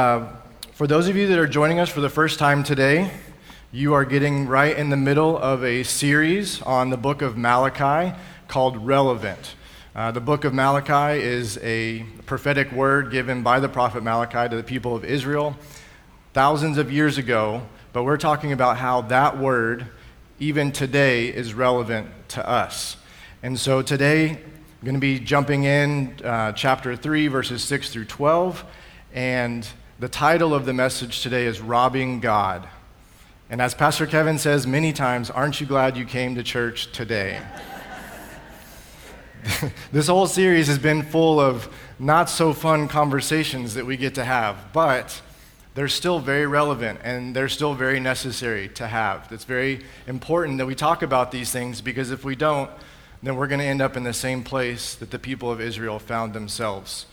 Uh, for those of you that are joining us for the first time today, you are getting right in the middle of a series on the book of Malachi called Relevant. Uh, the book of Malachi is a prophetic word given by the prophet Malachi to the people of Israel thousands of years ago, but we're talking about how that word, even today, is relevant to us. And so today, I'm going to be jumping in uh, chapter 3, verses 6 through 12, and the title of the message today is Robbing God. And as Pastor Kevin says many times, aren't you glad you came to church today? this whole series has been full of not so fun conversations that we get to have, but they're still very relevant and they're still very necessary to have. It's very important that we talk about these things because if we don't, then we're going to end up in the same place that the people of Israel found themselves.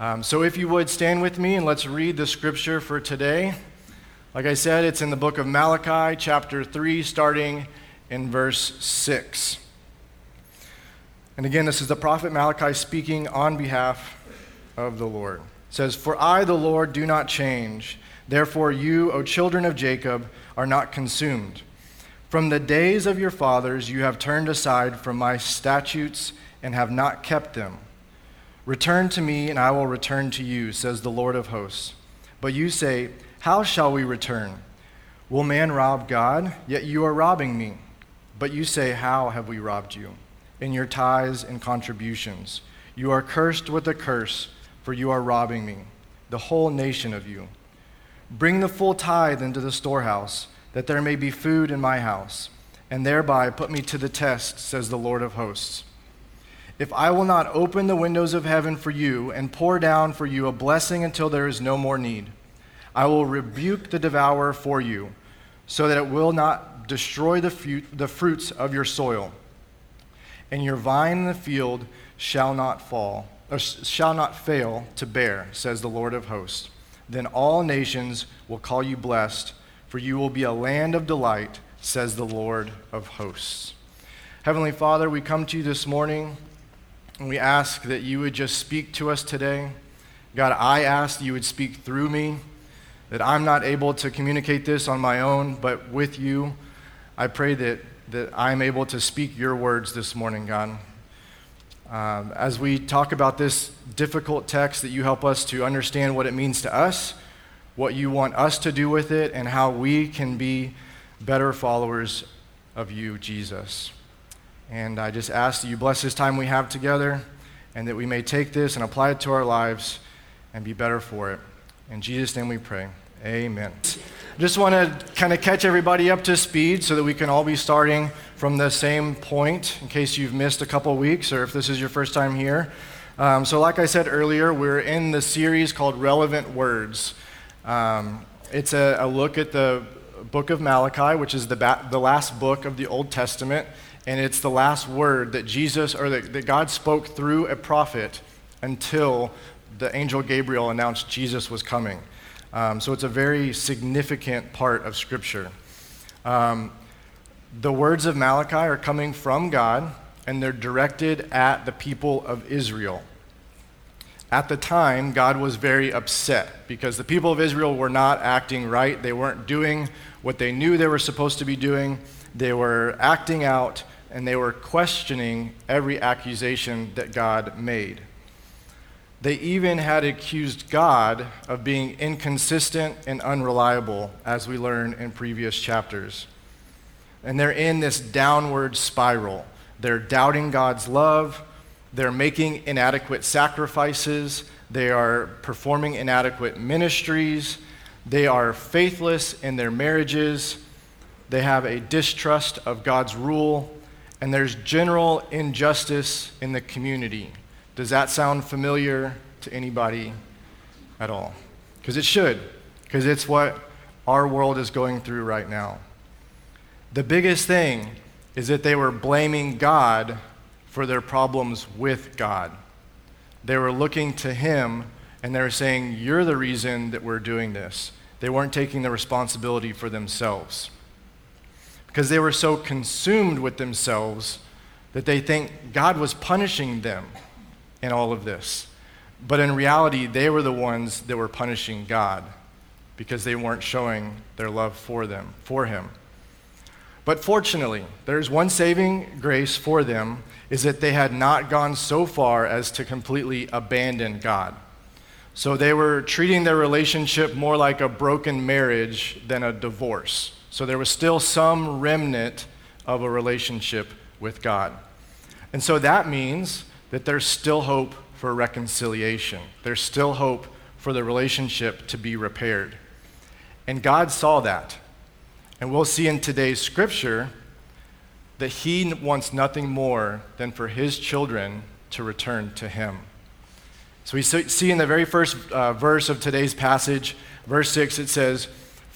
Um, so, if you would stand with me and let's read the scripture for today. Like I said, it's in the book of Malachi, chapter 3, starting in verse 6. And again, this is the prophet Malachi speaking on behalf of the Lord. It says, For I, the Lord, do not change. Therefore, you, O children of Jacob, are not consumed. From the days of your fathers, you have turned aside from my statutes and have not kept them. Return to me, and I will return to you, says the Lord of hosts. But you say, How shall we return? Will man rob God? Yet you are robbing me. But you say, How have we robbed you? In your tithes and contributions. You are cursed with a curse, for you are robbing me, the whole nation of you. Bring the full tithe into the storehouse, that there may be food in my house, and thereby put me to the test, says the Lord of hosts if I will not open the windows of heaven for you and pour down for you a blessing until there is no more need, I will rebuke the devourer for you, so that it will not destroy the, fu- the fruits of your soil. And your vine in the field shall not fall, or shall not fail to bear, says the Lord of hosts. Then all nations will call you blessed, for you will be a land of delight, says the Lord of hosts. Heavenly Father, we come to you this morning. And we ask that you would just speak to us today. God, I ask you would speak through me, that I'm not able to communicate this on my own, but with you. I pray that, that I'm able to speak your words this morning, God. Um, as we talk about this difficult text, that you help us to understand what it means to us, what you want us to do with it, and how we can be better followers of you, Jesus. And I just ask that you bless this time we have together and that we may take this and apply it to our lives and be better for it. In Jesus' name we pray. Amen. Just want to kind of catch everybody up to speed so that we can all be starting from the same point in case you've missed a couple weeks or if this is your first time here. Um, so, like I said earlier, we're in the series called Relevant Words. Um, it's a, a, look at the book of Malachi, which is the, ba- the last book of the Old Testament and it's the last word that Jesus or that, that God spoke through a prophet until the angel Gabriel announced Jesus was coming. Um, so it's a very significant part of Scripture. Um, the words of Malachi are coming from God, and they're directed at the people of Israel. At the time, God was very upset because the people of Israel were not acting right. They weren't doing what they knew they were supposed to be doing. They were acting out and they were questioning every accusation that God made. They even had accused God of being inconsistent and unreliable, as we learn in previous chapters. And they're in this downward spiral. They're doubting God's love, they're making inadequate sacrifices, they are performing inadequate ministries, they are faithless in their marriages, they have a distrust of God's rule and there's general injustice in the community. Does that sound familiar to anybody at all? Because it should, because it's what our world is going through right now. The biggest thing is that they were blaming God for their problems with God. They were looking to Him and they were saying, You're the reason that we're doing this. They weren't taking the responsibility for themselves because they were so consumed with themselves that they think God was punishing them in all of this. But in reality, they were the ones that were punishing God because they weren't showing their love for them, for him. But fortunately, there's one saving grace for them is that they had not gone so far as to completely abandon God. So they were treating their relationship more like a broken marriage than a divorce. So there was still some remnant of a relationship with God. And so that means that there's still hope for reconciliation. There's still hope for the relationship to be repaired. And God saw that. And we'll see in today's scripture that He wants nothing more than for His children to return to Him. So we see in the very first uh, verse of today's passage, verse 6, it says,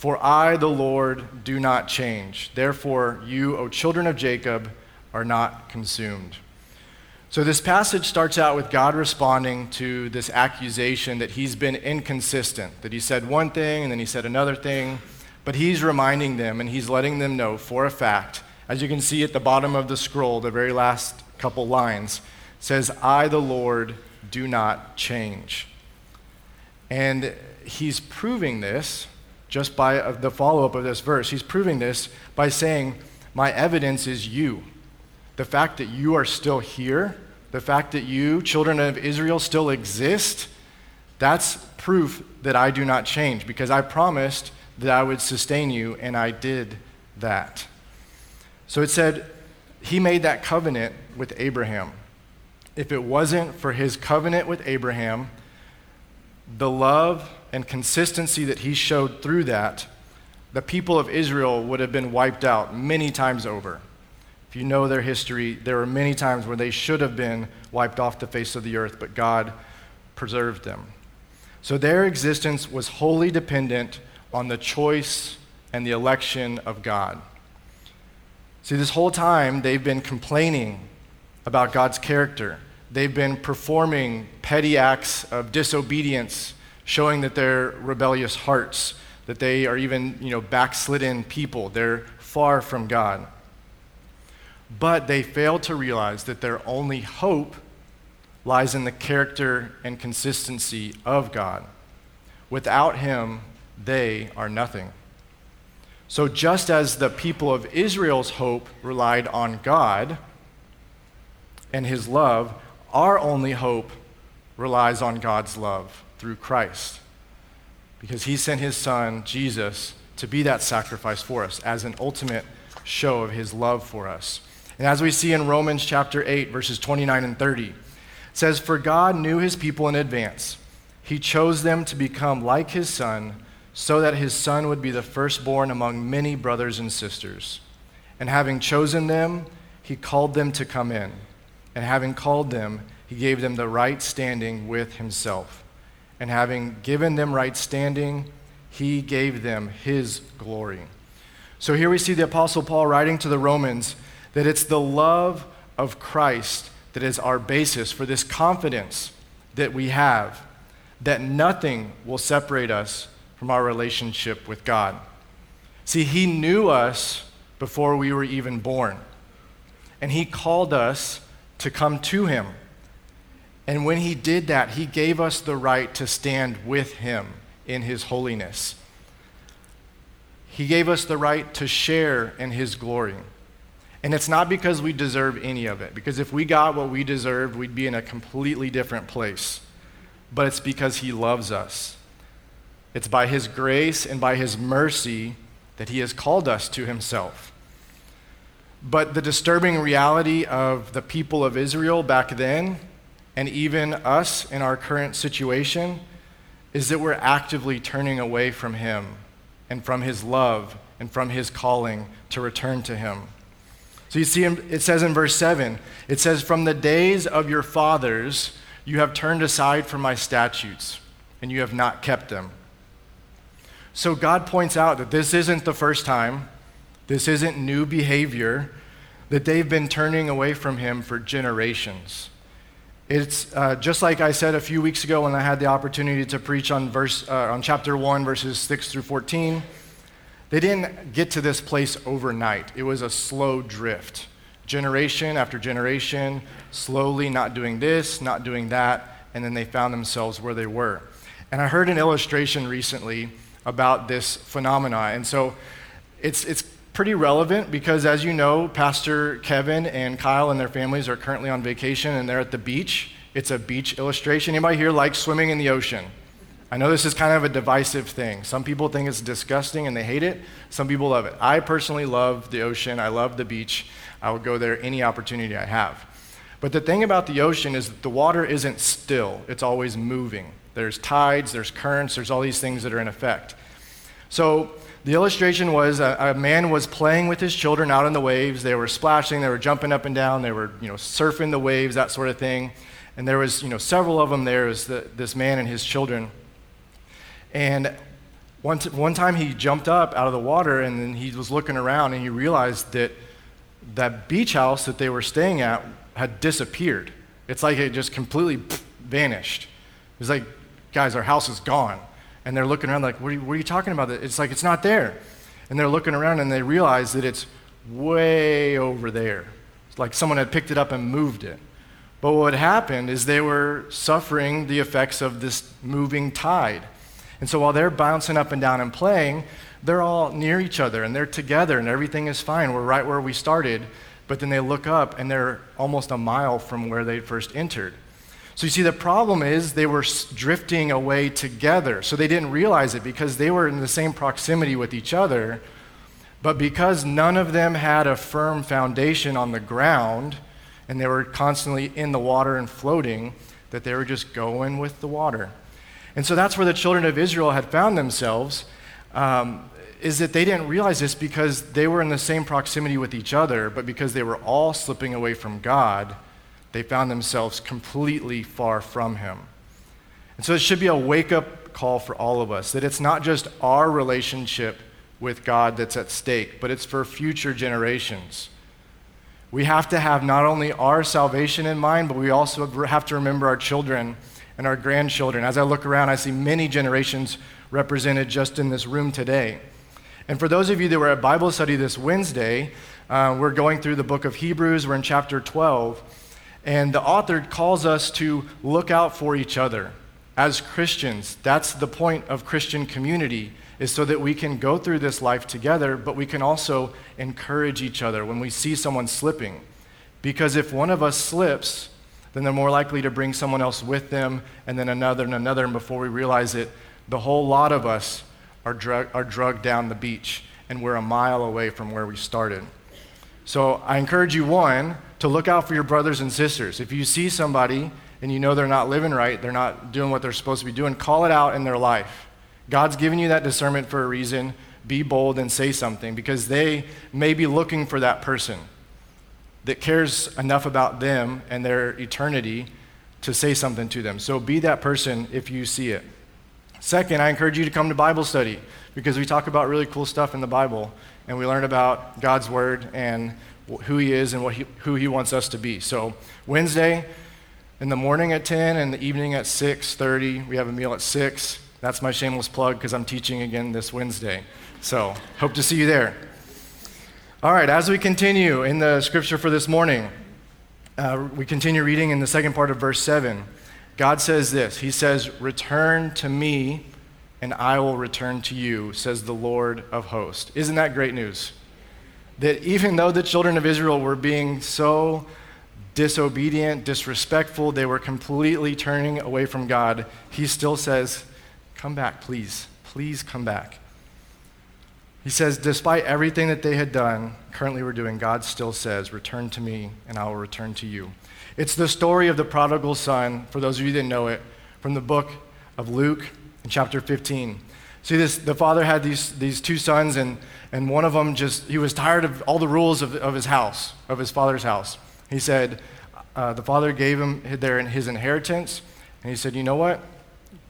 For I, the Lord, do not change. Therefore, you, O children of Jacob, are not consumed. So, this passage starts out with God responding to this accusation that he's been inconsistent, that he said one thing and then he said another thing, but he's reminding them and he's letting them know for a fact, as you can see at the bottom of the scroll, the very last couple lines, says, I, the Lord, do not change. And he's proving this just by uh, the follow up of this verse. He's proving this by saying, My evidence is you. The fact that you are still here the fact that you, children of Israel, still exist, that's proof that I do not change because I promised that I would sustain you, and I did that. So it said, He made that covenant with Abraham. If it wasn't for his covenant with Abraham, the love and consistency that he showed through that, the people of Israel would have been wiped out many times over. If you know their history, there were many times where they should have been wiped off the face of the earth, but God preserved them. So their existence was wholly dependent on the choice and the election of God. See, this whole time they've been complaining about God's character. They've been performing petty acts of disobedience, showing that they're rebellious hearts, that they are even, you know, backslidden people. They're far from God. But they fail to realize that their only hope lies in the character and consistency of God. Without Him, they are nothing. So, just as the people of Israel's hope relied on God and His love, our only hope relies on God's love through Christ. Because He sent His Son, Jesus, to be that sacrifice for us as an ultimate show of His love for us. And as we see in Romans chapter 8, verses 29 and 30, it says, For God knew his people in advance. He chose them to become like his son, so that his son would be the firstborn among many brothers and sisters. And having chosen them, he called them to come in. And having called them, he gave them the right standing with himself. And having given them right standing, he gave them his glory. So here we see the Apostle Paul writing to the Romans that it's the love of Christ that is our basis for this confidence that we have that nothing will separate us from our relationship with God. See, He knew us before we were even born, and He called us to come to Him. And when He did that, He gave us the right to stand with Him in His holiness. He gave us the right to share in His glory. And it's not because we deserve any of it, because if we got what we deserved, we'd be in a completely different place. But it's because He loves us. It's by His grace and by His mercy that He has called us to Himself. But the disturbing reality of the people of Israel back then, and even us in our current situation, is that we're actively turning away from Him and from His love and from His calling to return to Him. So you see, it says in verse 7, it says, From the days of your fathers, you have turned aside from my statutes, and you have not kept them. So God points out that this isn't the first time, this isn't new behavior, that they've been turning away from Him for generations. It's uh, just like I said a few weeks ago when I had the opportunity to preach on, verse, uh, on chapter 1, verses 6 through 14. They didn't get to this place overnight, it was a slow drift. Generation after generation, slowly not doing this, not doing that, and then they found themselves where they were. And I heard an illustration recently about this phenomena. And so it's, it's pretty relevant because, as you know, Pastor Kevin and Kyle and their families are currently on vacation and they're at the beach. It's a beach illustration. Anybody here like swimming in the ocean? I know this is kind of a divisive thing. Some people think it's disgusting and they hate it. Some people love it. I personally love the ocean. I love the beach. I would go there any opportunity I have. But the thing about the ocean is that the water isn't still, it's always moving. There's tides, there's currents, there's all these things that are in effect. So the illustration was a, a, man was playing with his children out in the waves. They were splashing, they were jumping up and down, they were you know, surfing the waves, that sort of thing. And there was you know, several of them there, was the, this man and his children. And one, t- one time he jumped up out of the water and then he was looking around and he realized that that beach house that they were staying at had disappeared. It's like it just completely vanished. It was like, guys, our house is gone. And they're looking around like, what are you, what are you talking about? It's like, it's not there. And they're looking around and they realize that it's way over there. It's like someone had picked it up and moved it. But what happened is they were suffering the effects of this moving tide. And so while they're bouncing up and down and playing, they're all near each other and they're together and everything is fine. We're right where we started. But then they look up and they're almost a mile from where they first entered. So you see, the problem is they were drifting away together. So they didn't realize it because they were in the same proximity with each other. But because none of them had a firm foundation on the ground and they were constantly in the water and floating, that they were just going with the water. And so that's where the children of Israel had found themselves, um, is that they didn't realize this because they were in the same proximity with each other, but because they were all slipping away from God, they found themselves completely far from Him. And so it should be a wake up call for all of us that it's not just our relationship with God that's at stake, but it's for future generations. We have to have not only our salvation in mind, but we also have to remember our children and our grandchildren. As I look around, I see many generations represented just in this room today. And for those of you that were at Bible study this Wednesday, uh, we're going through the book of Hebrews. We're in chapter 12. And the author calls us to look out for each other as Christians. That's the point of Christian community, is so that we can go through this life together, but we can also encourage each other when we see someone slipping. Because if one of us slips, then they're more likely to bring someone else with them, and then another and another. And before we realize it, the whole lot of us are, drug, are drugged down the beach, and we're a mile away from where we started. So I encourage you, one, to look out for your brothers and sisters. If you see somebody and you know they're not living right, they're not doing what they're supposed to be doing, call it out in their life. God's given you that discernment for a reason. Be bold and say something because they may be looking for that person that cares enough about them and their eternity to say something to them. So be that person if you see it. Second, I encourage you to come to Bible study because we talk about really cool stuff in the Bible and we learn about God's Word and who He is and what he, who He wants us to be. So Wednesday in the morning at 10 and the evening at 6.30, we have a meal at 6. That's my shameless plug because I'm teaching again this Wednesday. So hope to see you there. All right, as we continue in the scripture for this morning, uh, we continue reading in the second part of verse 7. God says this He says, Return to me, and I will return to you, says the Lord of hosts. Isn't that great news? That even though the children of Israel were being so disobedient, disrespectful, they were completely turning away from God, He still says, Come back, please. Please come back. He says, despite everything that they had done, currently we're doing, God still says, Return to me, and I will return to you. It's the story of the prodigal son, for those of you that know it, from the book of Luke in chapter 15. See, this, the father had these, these two sons, and, and one of them just, he was tired of all the rules of, of his house, of his father's house. He said, uh, the father gave him their, his inheritance, and he said, You know what?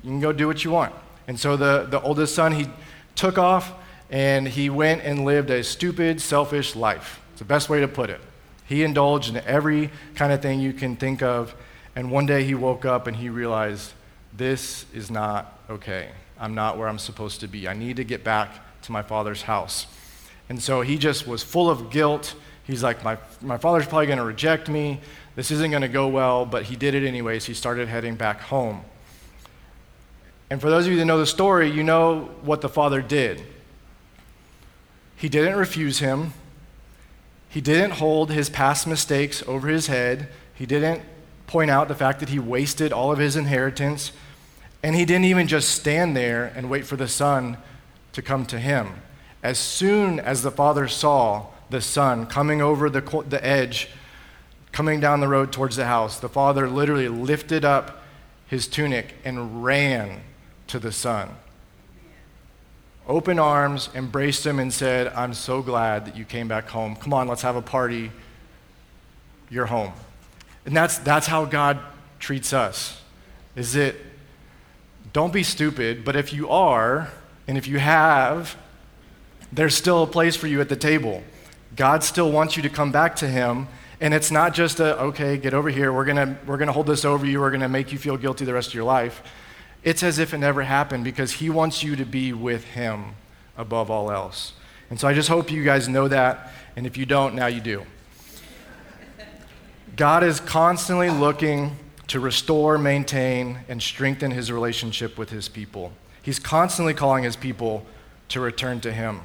You can go do what you want. And so the, the oldest son, he took off and he went and lived a stupid, selfish life. It's the best way to put it. He indulged in every kind of thing you can think of, and one day he woke up and he realized, this is not okay. I'm not where I'm supposed to be. I need to get back to my father's house. And so he just was full of guilt. He's like, my, my father's probably going to reject me. this isn't going to go well, but he did it anyways. He started heading back home. And for those of you that know the story, you know what the father did. He didn't refuse him. He didn't hold his past mistakes over his head. He didn't point out the fact that he wasted all of his inheritance. And he didn't even just stand there and wait for the son to come to him. As soon as the father saw the son coming over the, the edge, coming down the road towards the house, the father literally lifted up his tunic and ran to the son. Open arms, embraced him, and said, I'm so glad that you came back home. Come on, let's have a party. You're home. And that's, that's how God treats us. Is it, don't be stupid, but if you are, and if you have, there's still a place for you at the table. God still wants you to come back to Him. And it's not just a, okay, get over here, we're gonna, we're gonna hold this over you, we're gonna make you feel guilty the rest of your life. It's as if it never happened because He wants you to be with Him above all else. And so I just hope you guys know that. And if you don't, now you do. God is constantly looking to restore, maintain, and strengthen his relationship with his people. He's constantly calling his people to return to him.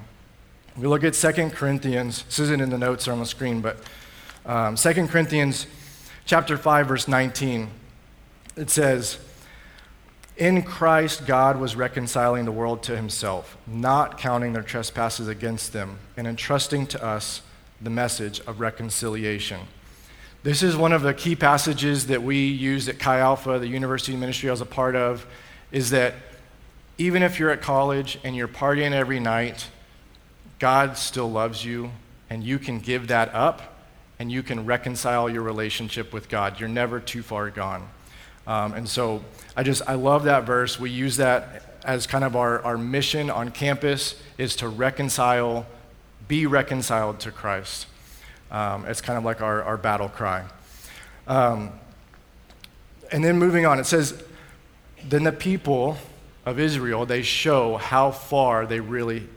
We look at 2 Corinthians, this isn't in the notes or on the screen, but um, 2 Corinthians chapter 5, verse 19. It says, In Christ, God was reconciling the world to himself, not counting their trespasses against them, and entrusting to us the message of reconciliation. This is one of the key passages that we use at Chi Alpha, the university ministry I was a part of, is that even if you're at college and you're partying every night, God still loves you, and you can give that up, and you can reconcile your relationship with God. You're never too far gone. Um, and so I just, I love that verse. We use that as kind of our, our mission on campus is to reconcile, be reconciled to Christ. Um, it's kind of like our, our battle cry. Um, and then moving on, it says, Then the people of Israel, they show how far they really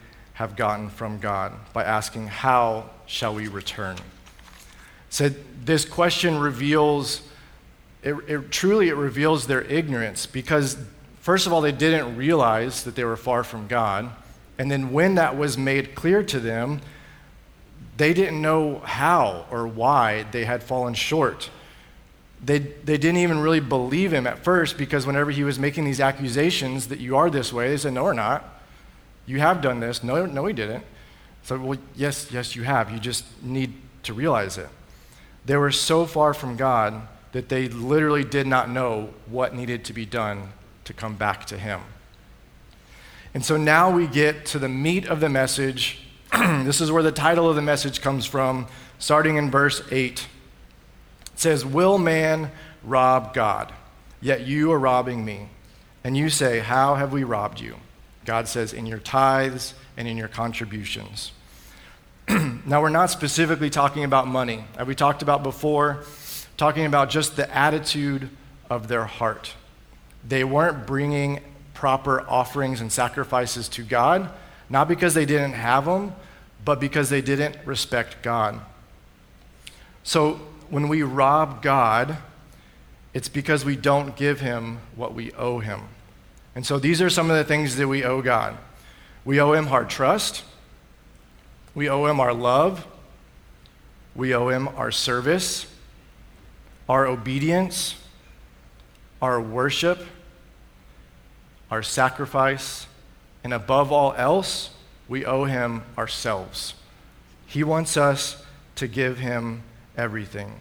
have gotten from God by asking, How shall we return? So this question reveals, it, it, truly it reveals their ignorance because, first of all, they didn't realize that they were far from God. And then when that was made clear to them, they didn't know how or why they had fallen short. They, they didn't even really believe him at first because whenever he was making these accusations that you are this way, they said, No, we're not. You have done this. No, no, he didn't. So, well, yes, yes, you have. You just need to realize it. They were so far from God that they literally did not know what needed to be done to come back to him. And so now we get to the meat of the message this is where the title of the message comes from, starting in verse 8. It says, Will man rob God? Yet you are robbing me. And you say, How have we robbed you? God says, In your tithes and in your contributions. now, we're not specifically talking about money. As we talked about before, talking about just the attitude of their heart. They weren't bringing proper offerings and sacrifices to God not because they didn't have them, but because they didn't respect God. So when we rob God, it's because we don't give him what we owe him. And so these are some of the things that we owe God. We owe him our trust. We owe him our love. We owe him our service, our obedience, our worship, our sacrifice, and above all else, we owe him ourselves. He wants us to give him everything.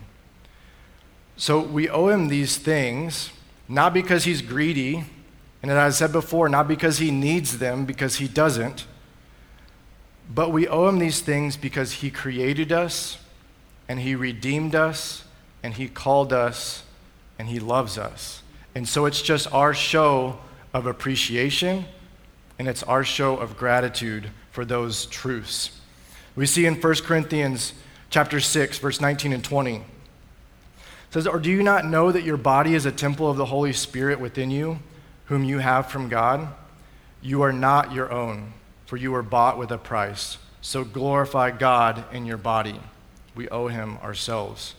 So we owe him these things, not because he's greedy, and as I said before, not because he needs them, because he doesn't, but we owe him these things because he created us, and he redeemed us, and he called us, and he loves us. And so it's just our show of appreciation and it's our show of gratitude for those truths. We see in 1 Corinthians chapter 6 verse 19 and 20. It says, "Or do you not know that your body is a temple of the Holy Spirit within you, whom you have from God? You are not your own, for you were bought with a price. So glorify God in your body." We owe him ourselves.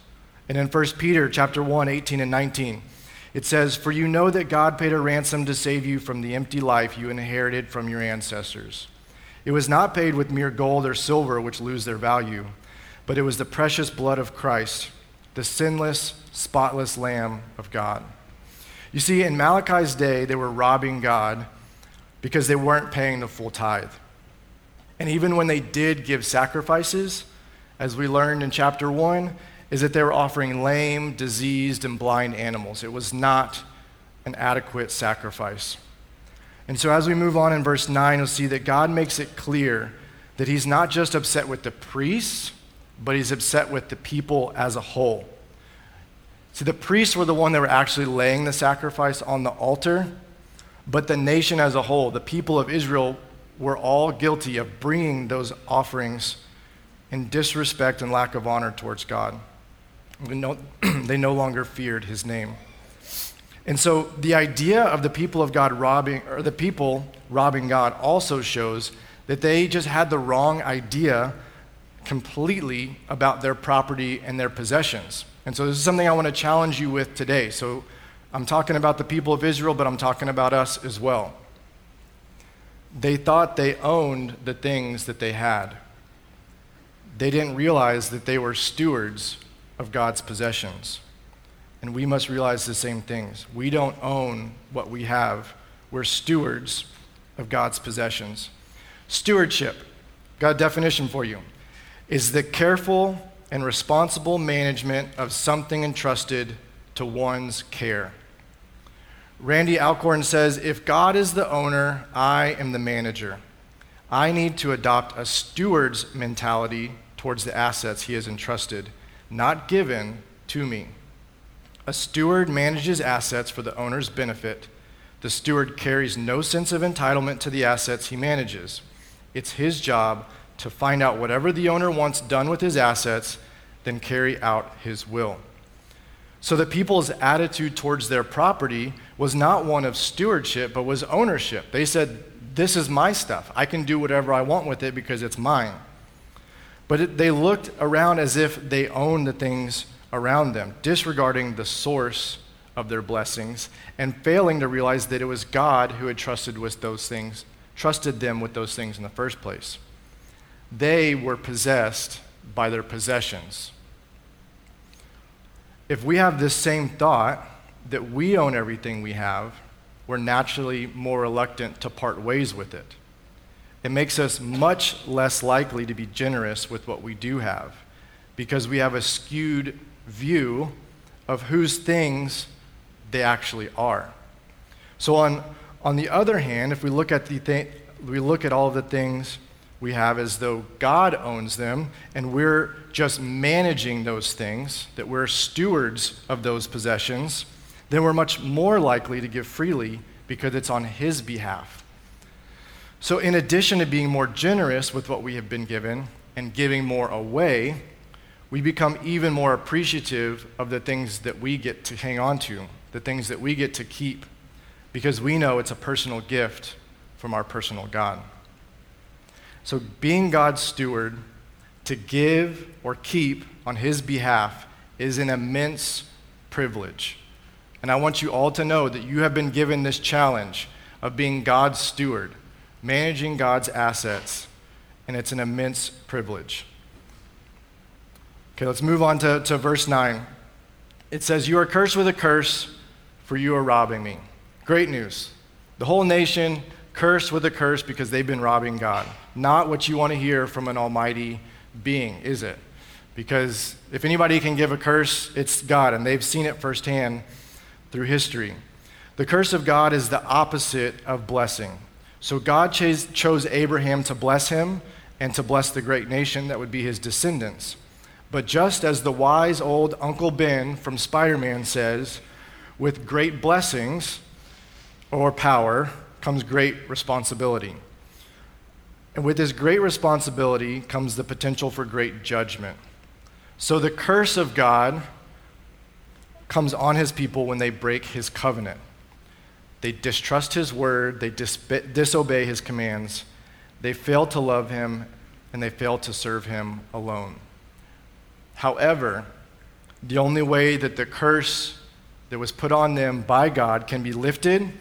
And in 1 Peter chapter 1, 18 and 19, it says, For you know that God paid a ransom to save you from the empty life you inherited from your ancestors. It was not paid with mere gold or silver, which lose their value, but it was the precious blood of Christ, the sinless, spotless Lamb of God. You see, in Malachi's day, they were robbing God because they weren't paying the full tithe. And even when they did give sacrifices, as we learned in chapter 1, is that they were offering lame, diseased, and blind animals. It was not an adequate sacrifice. And so, as we move on in verse 9, you'll see that God makes it clear that He's not just upset with the priests, but He's upset with the people as a whole. See, the priests were the one that were actually laying the sacrifice on the altar, but the nation as a whole, the people of Israel, were all guilty of bringing those offerings in disrespect and lack of honor towards God. They no longer feared his name. And so the idea of the people of God robbing, or the people robbing God, also shows that they just had the wrong idea completely about their property and their possessions. And so this is something I want to challenge you with today. So I'm talking about the people of Israel, but I'm talking about us as well. They thought they owned the things that they had. They didn't realize that they were stewards of God's possessions. And we must realize the same things. We don't own what we have, we're stewards of God's possessions. Stewardship, got a definition for you, is the careful and responsible management of something entrusted to one's care. Randy Alcorn says If God is the owner, I am the manager. I need to adopt a steward's mentality towards the assets he has entrusted not given to me. A steward manages assets for the owner's benefit. The steward carries no sense of entitlement to the assets he manages. It's his job to find out whatever the owner wants done with his assets, then carry out his will. So the people's attitude towards their property was not one of stewardship, but was ownership. They said, This is my stuff. I can do whatever I want with it because it's mine. But it, they looked around as if they owned the things around them, disregarding the source of their blessings and failing to realize that it was God who had trusted with those things, trusted them with those things in the first place. They were possessed by their possessions. If we have this same thought that we own everything we have, we're naturally more reluctant to part ways with it. It makes us much less likely to be generous with what we do have because we have a skewed view of whose things they actually are. So, on, on the other hand, if we look, at the th- we look at all the things we have as though God owns them and we're just managing those things, that we're stewards of those possessions, then we're much more likely to give freely because it's on His behalf. So, in addition to being more generous with what we have been given and giving more away, we become even more appreciative of the things that we get to hang on to, the things that we get to keep, because we know it's a personal gift from our personal God. So, being God's steward, to give or keep on His behalf, is an immense privilege. And I want you all to know that you have been given this challenge of being God's steward managing God's assets, and it's an immense privilege. Okay, let's move on to, to verse 9. It says, You are cursed with a curse, for you are robbing me. Great news. The whole nation cursed with a curse because they've been robbing God. Not what you want to hear from an almighty being, is it? Because if anybody can give a curse, it's God, and they've seen it firsthand through history. The curse of God is the opposite of blessing. So God chose, chose Abraham to bless him and to bless the great nation that would be his descendants. But just as the wise old Uncle Ben from Spider Man says, with great blessings or power comes great responsibility. And with this great responsibility comes the potential for great judgment. So the curse of God comes on his people when they break his covenant. They distrust his word, they dis- disobey his commands, they fail to love him, and they fail to serve him alone. However, The only way that the curse that was put on them by God can be lifted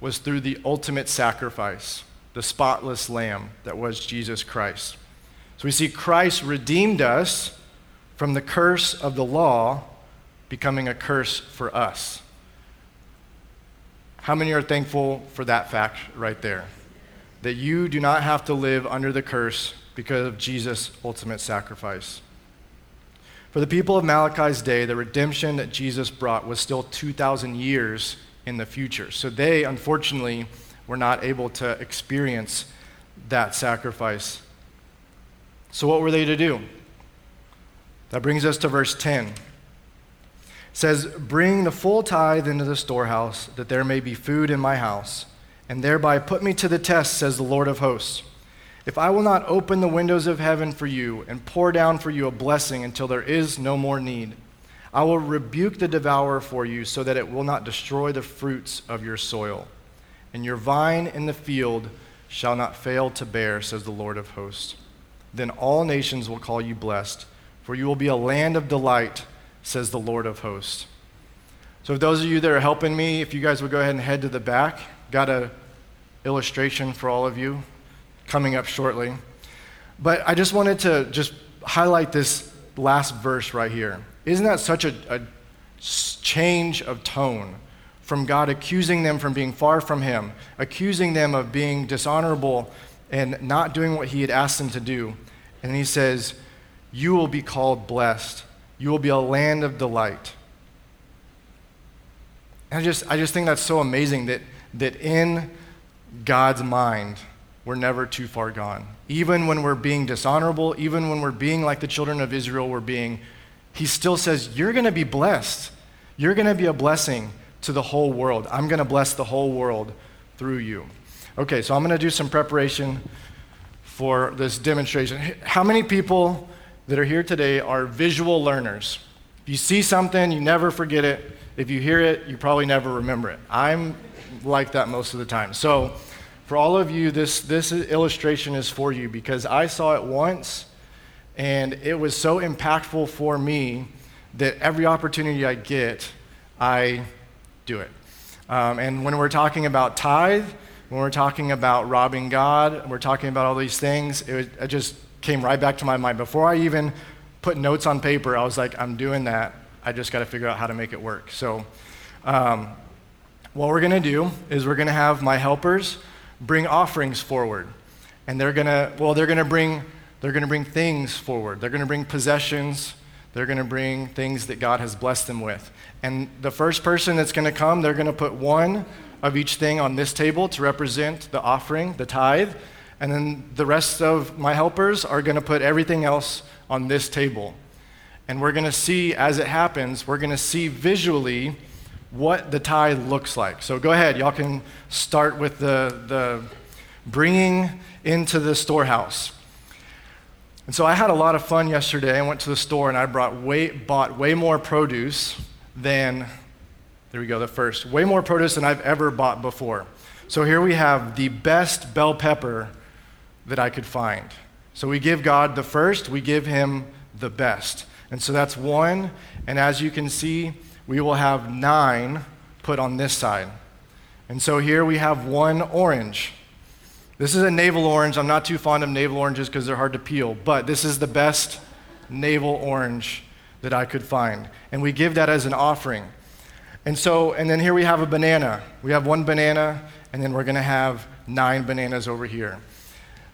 was through the ultimate sacrifice, the spotless lamb that was Jesus Christ. So we see Christ redeemed us from the curse of the law becoming a curse for us. How many are thankful for that fact right there? That you do not have to live under the curse because of Jesus' ultimate sacrifice. For the people of Malachi's day, the redemption that Jesus brought was still 2,000 years in the future. So they, unfortunately, were not able to experience that sacrifice. So, what were they to do? That brings us to verse 10. It says, Bring the full tithe into the storehouse, that there may be food in my house, and thereby put me to the test, says the Lord of hosts if I will not open the windows of heaven for you and pour down for you a blessing until there is no more need, I will rebuke the devourer for you so that it will not destroy the fruits of your soil. And your vine in the field shall not fail to bear, says the Lord of hosts. Then all nations will call you blessed, for you will be a land of delight, says the Lord of hosts. So, if those of you that are helping me, if you guys would go ahead and head to the back, got a illustration for all of you coming up shortly. But I just wanted to just highlight this last verse right here. Isn't that such a, a change of tone from God accusing them from being far from Him, accusing them of being dishonorable and not doing what He had asked them to do? And He says, You will be called blessed. You will be a land of delight. And I just, I just think that's so amazing that, that in God's mind, we're never too far gone. Even when we're being dishonorable, even when we're being like the children of Israel were being, he still says, You're going to be blessed. You're going to be a blessing to the whole world. I'm going to bless the whole world through you. Okay, so I'm going to do some preparation for this demonstration. How many people that are here today are visual learners? If you see something, you never forget it. If you hear it, you probably never remember it. I'm like that most of the time. So, for all of you, this, this illustration is for you because I saw it once and it was so impactful for me that every opportunity I get, I do it. Um, and when we're talking about tithe, when we're talking about robbing God, we're talking about all these things, it, it just came right back to my mind. Before I even put notes on paper, I was like, I'm doing that. I just got to figure out how to make it work. So, um, what we're going to do is we're going to have my helpers bring offerings forward. And they're going to, well, they're going to bring they're going to bring things forward. They're going to bring possessions. They're going to bring things that God has blessed them with. And the first person that's going to come, they're going to put one of each thing on this table to represent the offering, the tithe. And then the rest of my helpers are going to put everything else on this table. And we're going to see, as it happens, we're going to see visually what the tithe looks like. So go ahead, y'all can start with the, the bringing into the storehouse. And so I had a lot of fun yesterday. I went to the store and I brought way, bought way more produce than, there we go, the first, way more produce than I've ever bought before. So here we have the best bell pepper that I could find. So we give God the first, we give him the best. And so that's one. And as you can see, we will have nine put on this side. And so here we have one orange. This is a navel orange. I'm not too fond of navel oranges because they're hard to peel, but this is the best navel orange that I could find. And we give that as an offering. And so, and then here we have a banana. We have one banana, and then we're going to have nine bananas over here.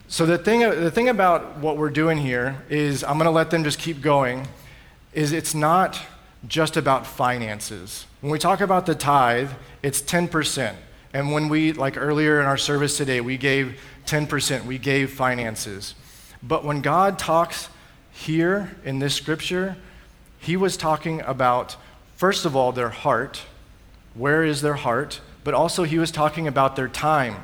So the thing, the thing about what we're doing here is I'm going to let them just keep going, is it's not just about finances. When we talk about the tithe, it's 10%. And when we, like earlier in our service today, we gave 10%, we gave finances. But when God talks here in this scripture, he was talking about, first of all, their heart. Where is their heart? But also, he was talking about their time.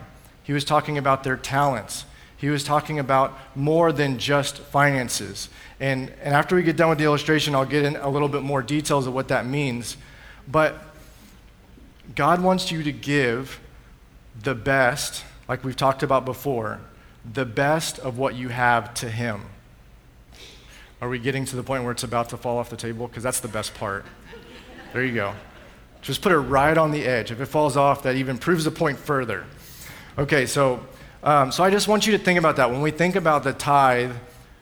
He was talking about their talents. He was talking about more than just finances. And, and after we get done with the illustration, I'll get in a little bit more details of what that means. But God wants you to give the best, like we've talked about before, the best of what you have to Him. Are we getting to the point where it's about to fall off the table? Because that's the best part. There you go. Just put it right on the edge. If it falls off, that even proves the point further. Okay, so, um, so I just want you to think about that. When we think about the tithe,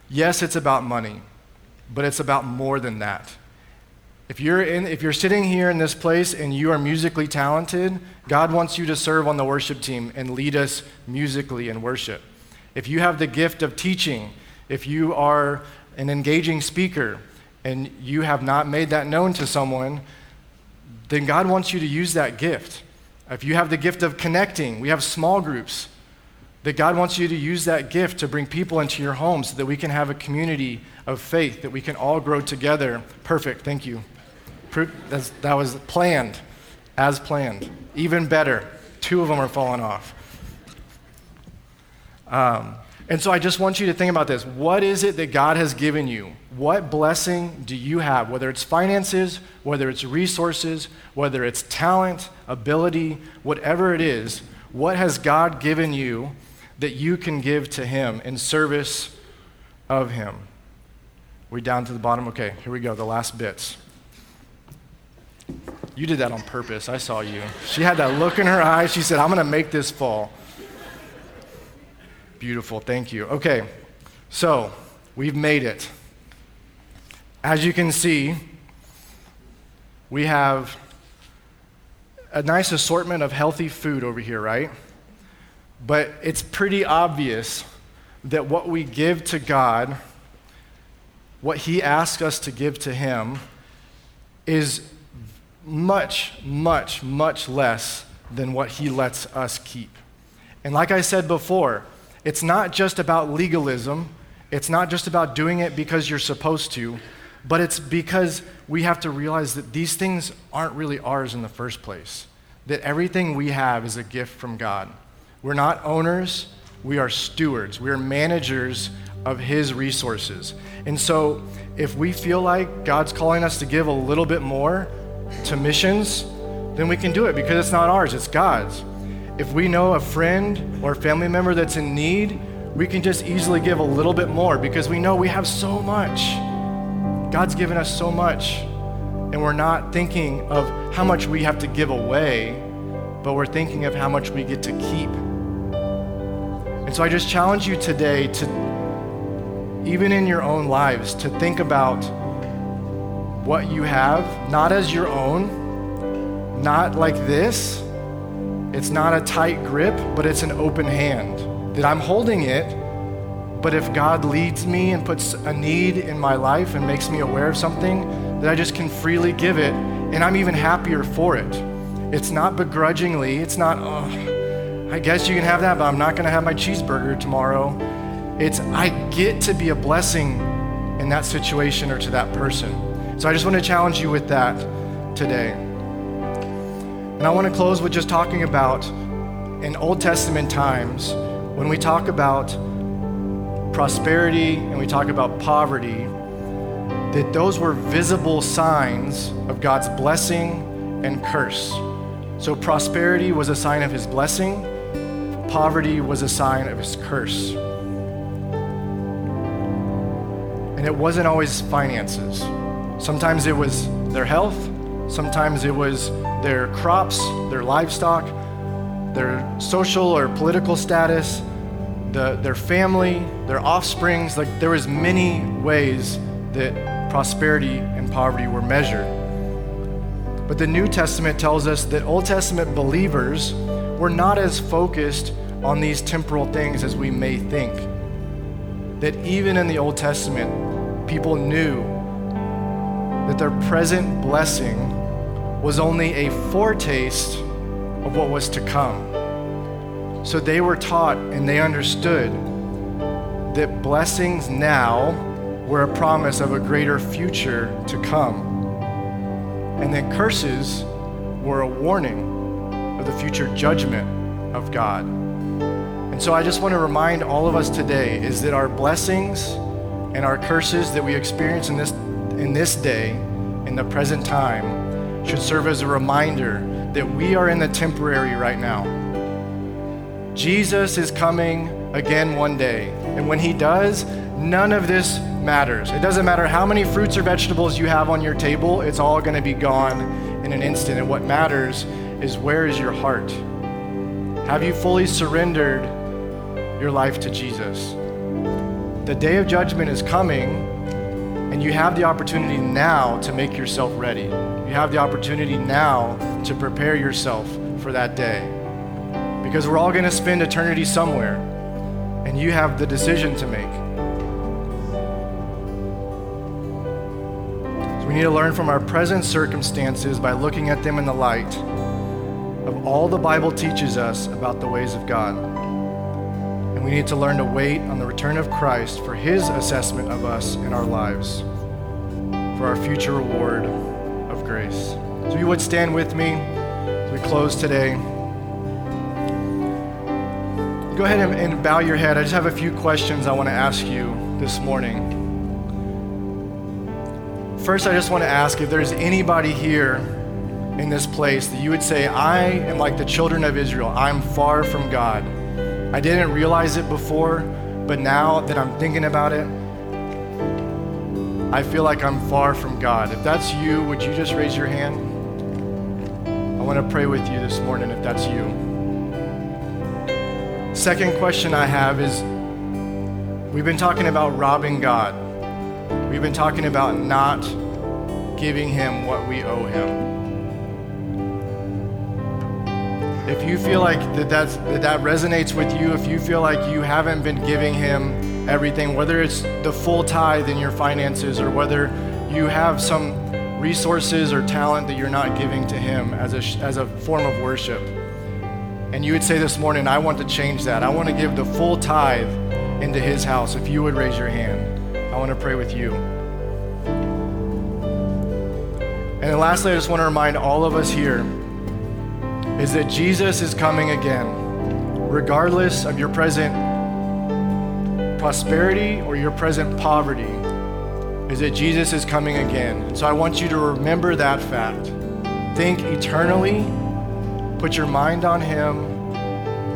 yes, it's about money, but it's about more than that. If you're, in, if you're sitting here in this place and you are musically talented, God wants you to serve on the worship team and lead us musically in worship. If you have the gift of teaching, if you are an engaging speaker and you have not made that known to someone, then God wants you to use that gift. If you have the gift of connecting, we have small groups, that God wants you to use that gift to bring people into your home so that we can have a community of faith, that we can all grow together. Perfect, thank you. That was planned, as planned. Even better, two of them are falling off. Um, and so I just want you to think about this. What is it that God has given you? What blessing do you have? Whether it's finances, whether it's resources, whether it's talent, ability, whatever it is, what has God given you that you can give to Him in service of Him? We down to the bottom? Okay, here we go, the last bits. You did that on purpose. I saw you. She had that look in her eyes. She said, I'm going to make this fall. Beautiful. Thank you. Okay, so we've made it. As you can see, we have a nice assortment of healthy food over here, right? But it's pretty obvious that what we give to God, what He asks us to give to Him, is much, much, much less than what He lets us keep. And like I said before, it's not just about legalism, it's not just about doing it because you're supposed to, but it's because we have to realize that these things aren't really ours in the first place. That everything we have is a gift from God. We're not owners, we are stewards, we are managers of His resources. And so, if we feel like God's calling us to give a little bit more to missions, then we can do it because it's not ours, it's God's. If we know a friend or family member that's in need, we can just easily give a little bit more because we know we have so much. God's given us so much, and we're not thinking of how much we have to give away, but we're thinking of how much we get to keep. And so I just challenge you today to, even in your own lives, to think about what you have, not as your own, not like this it's not a tight grip, but it's an open hand. That I'm holding it, but if God leads me and puts a need in my life and makes me aware of something, that I just can freely give it, and I'm even happier for it. It's not begrudgingly, it's not, oh, I guess you can have that, but I'm not gonna have my cheeseburger tomorrow. It's, I get to be a blessing in that situation or to that person. So I just want to challenge you with that today. And I want to close with just talking about in Old Testament times, when we talk about prosperity and we talk about poverty, that those were visible signs of God's blessing and curse. So prosperity was a sign of his blessing, poverty was a sign of his curse. And it wasn't always finances. Sometimes it was their health, sometimes it was their crops, their livestock, their social or political status, the, their family, their offsprings. Like there was many ways that prosperity and poverty were measured. But the New Testament tells us that Old Testament believers were not as focused on these temporal things as we may think. That even in the Old Testament, people knew that their present blessing was only a foretaste of what was to come. So they were taught and they understood that blessings now were a promise of a greater future to come, and that curses were a warning of the future judgment of God. And so I just want to remind all of us today is that our blessings and our curses that we experience in this in this day in the present time should serve as a reminder that we are in the temporary right now. Jesus is coming again one day. And when he does, none of this matters. It doesn't matter how many fruits or vegetables you have on your table, it's all going to be gone in an instant. And what matters is where is your heart? Have you fully surrendered your life to Jesus? The day of judgment is coming, and you have the opportunity now to make yourself ready. You have the opportunity now to prepare yourself for that day. Because we're all going to spend eternity somewhere, and you have the decision to make. So we need to learn from our present circumstances by looking at them in the light of all the Bible teaches us about the ways of God. We need to learn to wait on the return of Christ for his assessment of us in our lives, for our future reward of grace. So you would stand with me as we close today. Go ahead and, and bow your head. I just have a few questions I want to ask you this morning. First, I just want to ask if there's anybody here in this place that you would say, I am like the children of Israel. I'm far from God. I didn't realize it before, but now that I'm thinking about it, I feel like I'm far from God. If that's you, would you just raise your hand? I want to pray with you this morning if that's you. Second question I have is we've been talking about robbing God. We've been talking about not giving him what we owe him. If you feel like that, that that resonates with you, if you feel like you haven't been giving him everything, whether it's the full tithe in your finances or whether you have some resources or talent that you're not giving to him as a, as a form of worship, and you would say this morning, I want to change that. I want to give the full tithe into his house. If you would raise your hand, I want to pray with you. And then lastly, I just want to remind all of us here is that Jesus is coming again, regardless of your present prosperity or your present poverty, is that Jesus is coming again. So I want you to remember that fact. Think eternally, put your mind on Him,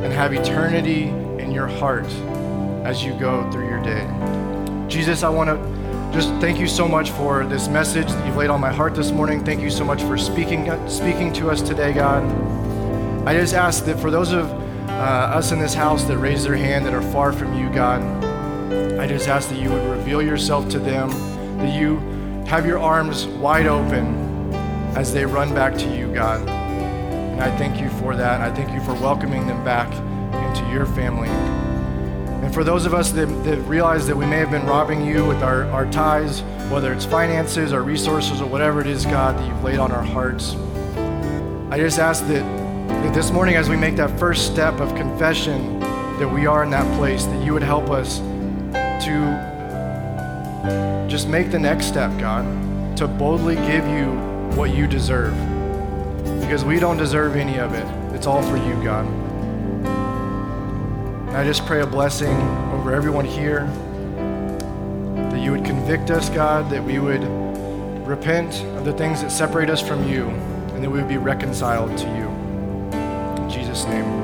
and have eternity in your heart as you go through your day. Jesus, I want to just thank you so much for this message that you've laid on my heart this morning. Thank you so much for speaking, speaking to us today, God. I just ask that for those of uh, us in this house that raise their hand that are far from you, God, I just ask that you would reveal yourself to them, that you have your arms wide open as they run back to you, God. And I thank you for that. I thank you for welcoming them back into your family. And for those of us that, that realize that we may have been robbing you with our, our tithes, whether it's finances or resources or whatever it is, God, that you've laid on our hearts, I just ask that that this morning, as we make that first step of confession, that we are in that place, that you would help us to just make the next step, God, to boldly give you what you deserve. Because we don't deserve any of it. It's all for you, God. And I just pray a blessing over everyone here, that you would convict us, God, that we would repent of the things that separate us from you, and that we would be reconciled to you. Jesus' name.